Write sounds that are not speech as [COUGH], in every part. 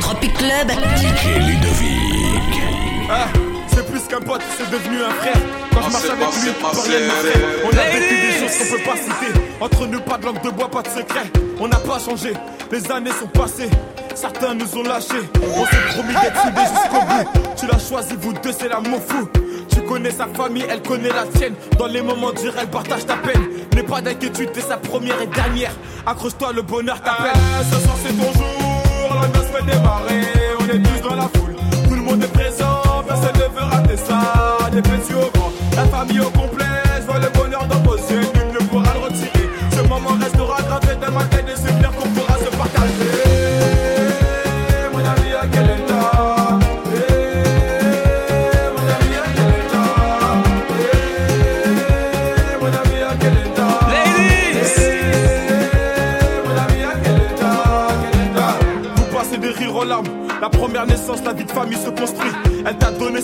Tropic Club. DJ Ludovic. Ah, c'est plus qu'un pote, c'est devenu un frère. Quand je marche avec lui, tu parlais de. On a vécu des choses qu'on peut pas citer. Entre nous, pas de langue de bois, pas de secret. On n'a pas changé, les années sont passées. Certains nous ont lâchés. On s'est promis d'être soudés jusqu'au bout. Tu l'as choisi, vous deux, c'est l'amour fou. Tu connais sa famille, elle connaît la tienne. Dans les moments durs, elle partage ta peine. N'aie pas d'inquiétude, t'es sa première et dernière. Accroche-toi, le bonheur t'appelle. Ah, ce soir, c'est ton jour, la noce fait démarrer. On est tous dans la foule, tout le monde est présent. Personne ne veut rater ça. Des petits au grand, la famille au complet.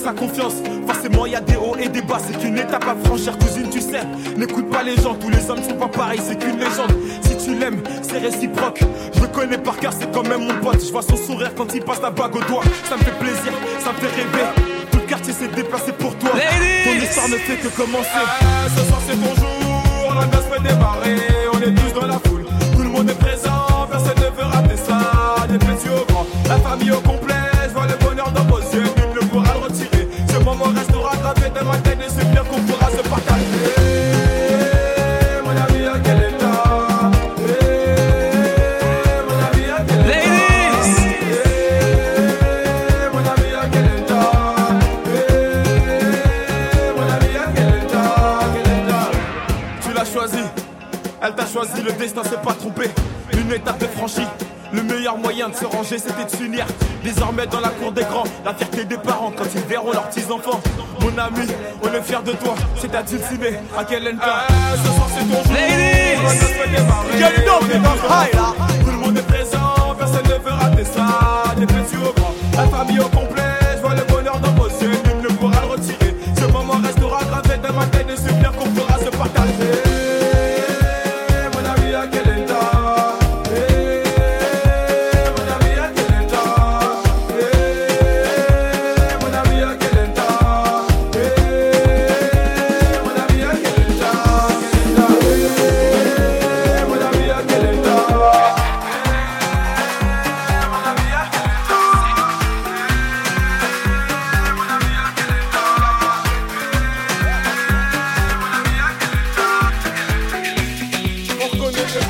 Sa confiance. Forcément, y a des hauts et des bas. C'est qu'une étape à franchir, cousine, tu sais. N'écoute pas les gens, tous les hommes sont pas pareils. C'est qu'une légende. Si tu l'aimes, c'est réciproque. Je le connais par cœur, c'est quand même mon pote. Je vois son sourire quand il passe la bague au doigt. Ça me fait plaisir, ça me fait rêver. Tout le quartier s'est déplacé pour toi. Ton histoire ne fait que commencer. Ah, ce soir, c'est ton jour. La noce fait démarrer. On est tous dans la foule. Tout le monde est présent. Personne ne veut rater ça. Des petits au grand. La famille au complet. Destin s'est pas trompé. Une étape est franchie. Le meilleur moyen de se ranger, c'était de s'unir. Désormais, dans la cour des grands, la fierté des parents quand ils verront leurs petits-enfants. Mon ami, on est fiers de toi. C'est à dulcimer à quel état Ce soir, c'est ton jour. La noce fait démarrer. On est dans le high, là. Tout le monde est présent, personne ne veut rater ça. Des petits au grand, la famille au complet.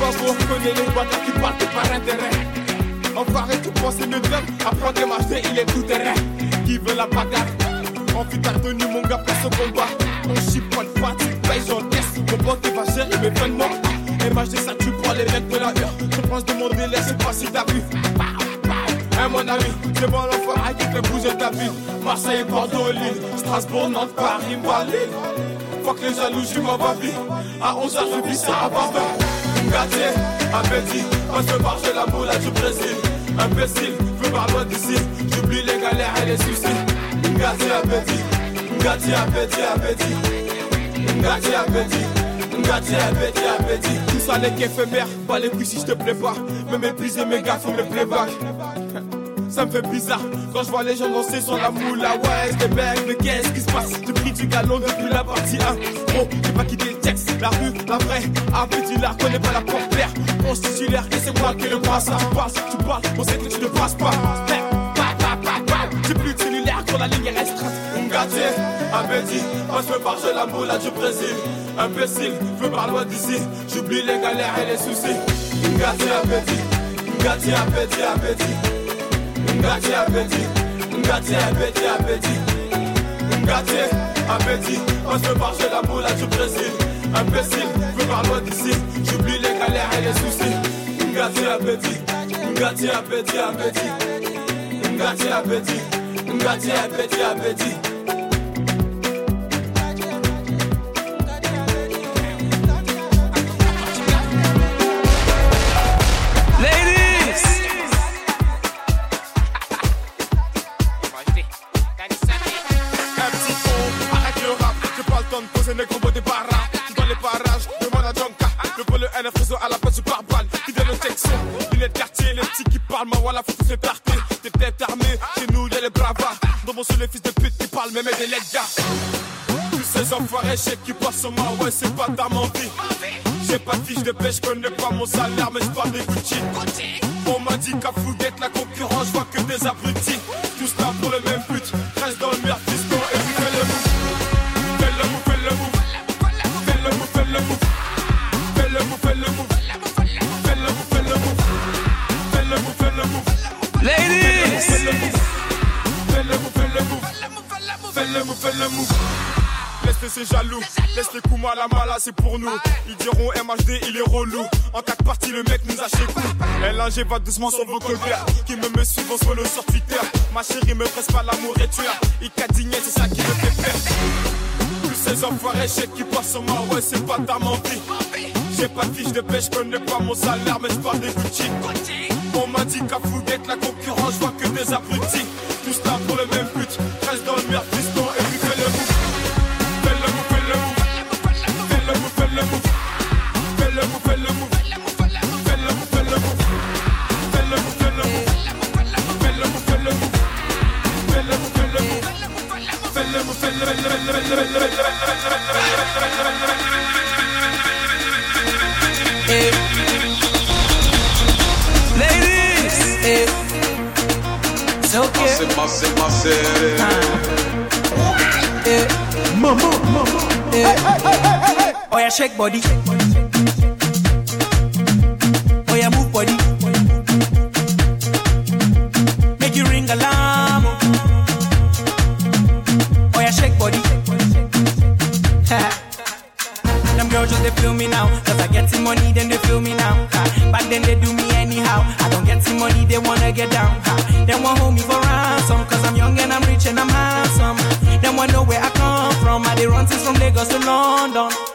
On reconnaît les bâtards qui partent par intérêt. Enfoiré, tu penses même. Apprendre à marcher, il est tout terrain. Qui veut la bagarre? Envie t'as retenu mon gars pour ce combat. On chipote pas, tu payes, j'encaisse. Mon pote va gérer mes paiements. MHD, ça tu prends les mecs de la heure. Je pense de mon délai, sais pas si t'as vu. Hein, mon ami, c'est bon l'enfoiré qui fait bouger ta ville. Marseille, Bordeaux, Lille, Strasbourg, Nantes, Paris, Malais. Fuck les jaloux, je m'en va vie. À 11h, je vis ça à Barbin. Gâtier, appétit, on se barre chez la moula du Brésil. Imbécile, veux par loin d'ici. J'oublie les galères et les soucis. Gâtier, appétit, gâtier, appétit, appétit. Gâtier, appétit. Gâtier, appétit, appétit. Tout ça n'est qu'éphémère, pas les couilles si je te plais pas. Me mépriser mes gars, faut me playback. Ça me fait bizarre quand je vois les gens danser sur la moula. Ouais, c'est bête, mais qu'est-ce qui se passe? J'ai pris du galon depuis la partie 1. Bon, j'ai pas quitté le texte, la rue, la vraie. Appétit, la connais pas la porte claire. On titulaire et c'est moi qui le passe. Tu passes, tu parles, on sait que tu ne passes pas. J'ai plus de quand la ligne est restreinte. Ngati, appétit, moi je me barre chez la moula du Brésil. Imbécile, veux par loin d'ici. J'oublie les galères et les soucis. Ngati, appétit, Ngati, appétit, appétit. Ngati appétit, Ngati appétit, appétit. Ngati appétit, on se marche la moula du Brésil. Imbécile, veux par loin d'ici. J'oublie les galères et les soucis. Ngati appétit, Ngati appétit, appétit. Ngati appétit, Ngati appétit, appétit. Les petits qui parlent, ma voilà, faut tous les. T'es peut-être armé, chez nous y'a les bravards. Dans mon les fils de pute qui parlent, même des gars. Tous ces enfoirés, chèques qui passent sur ma ouais, c'est pas ta vie. J'ai pas de fiche de pêche, connais pas mon salaire, mais j'parle des Gucci. On m'a dit qu'à Fouguette, la concurrence, vois que des abrutis. Tous là pour le même but, reste dans le merde Laisse ces jaloux, laisse les coups mal à mala, c'est pour nous. Ils diront MHD, il est relou. En quatre parties, le mec nous a chez coup. LNG va doucement sur vos colbert. Qui me me suivent, on follow sur Twitter. Ma chérie me presse pas l'amour et tu Il cadigné, c'est ça qui me fait peur. Tous ces enfoirés, chèques qui passent sur ouais, c'est pas ta vie. J'ai pas de fiche de pêche, connais pas mon salaire, mais j'parle des Gucci. On m'a dit qu'à Fouguette, la concurrence, je vois que des abrutis. Tous là pour le même shake body. Oh yeah, move body. Make you ring alarm. Oh yeah, shake body. [LAUGHS] Them girls just they feel me now. Cause I get some money, then they feel me now. Ha. Back then they do me anyhow. I don't get some money, they wanna get down. Ha. They want hold me for ransom. Cause I'm young and I'm rich and I'm handsome. They want know where I come from. I they run since from Lagos to London.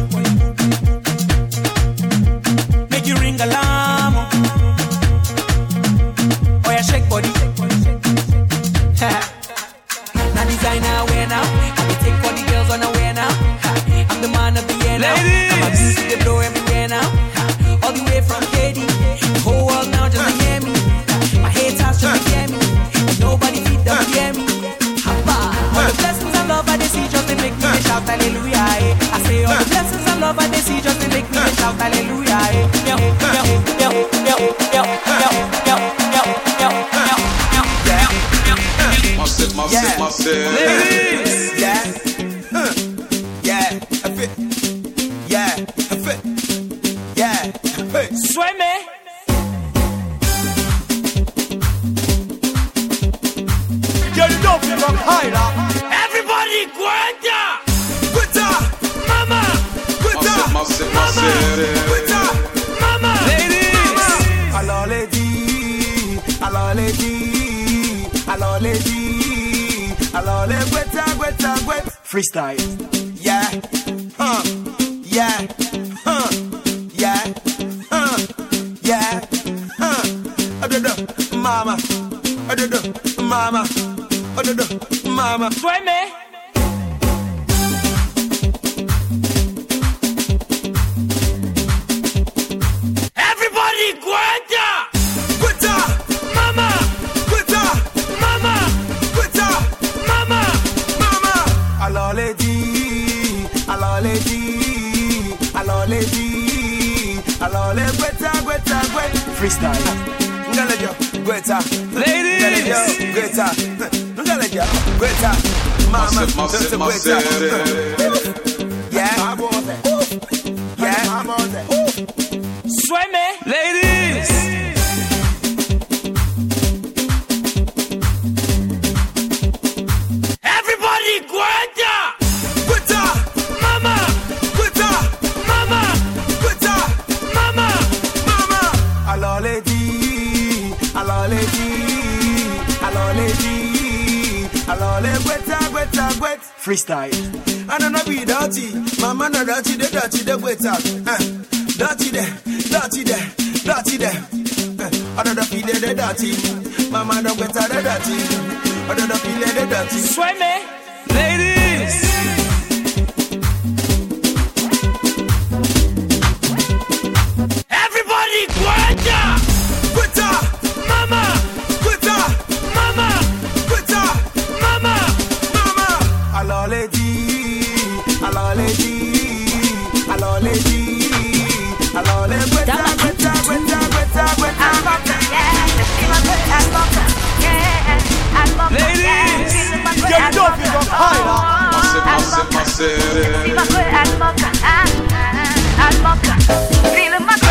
alone Yeah. Freestyle. Yeah. Huh. Yeah. Huh. Yeah. Huh. Yeah. Huh. Ododo Mama. Ododo Mama. Ododo Mama. Sueme freestyle. Ngale yo, Greta. Ladies. Ngale yo, Greta. Ngale yo, Greta. Mama, don't say Greta. Yeah. Filles, alors les gweta, gweta, gweta. Freestyle. I don't know be dirty, mama no dirty, the dirty, the gweta. Uh, dirty there, dirty there, dirty there. Uh, I don't know feel the dirty, mama no gweta, the dirty. I don't know feel the dirty. Sueme. Ladies. city. Viva a almoca, almoca, feeling my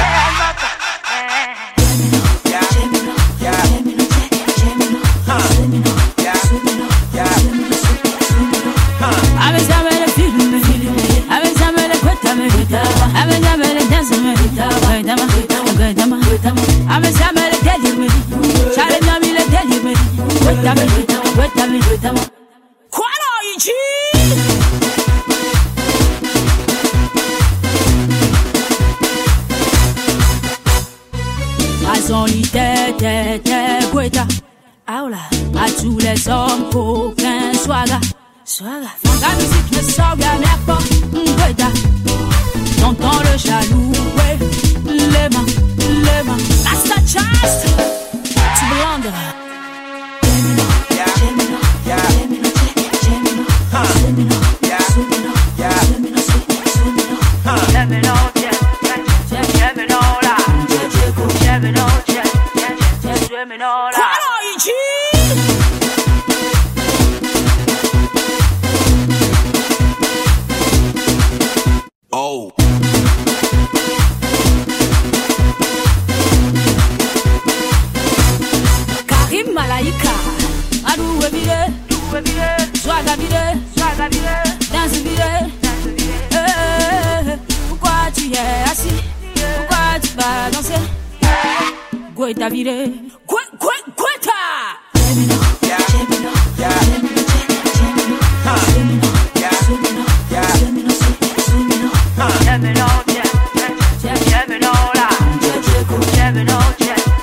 La musique ne sort bien pas. Gweta. J'entends le jaloux, ouais. Les mains, les mains. Rasta chast. Tu blandes. Yeah, yeah, va danser. Guaita viré. Guaita! Gemino, gemino, gemino, gemino, gemino,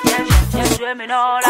gemino, gemino,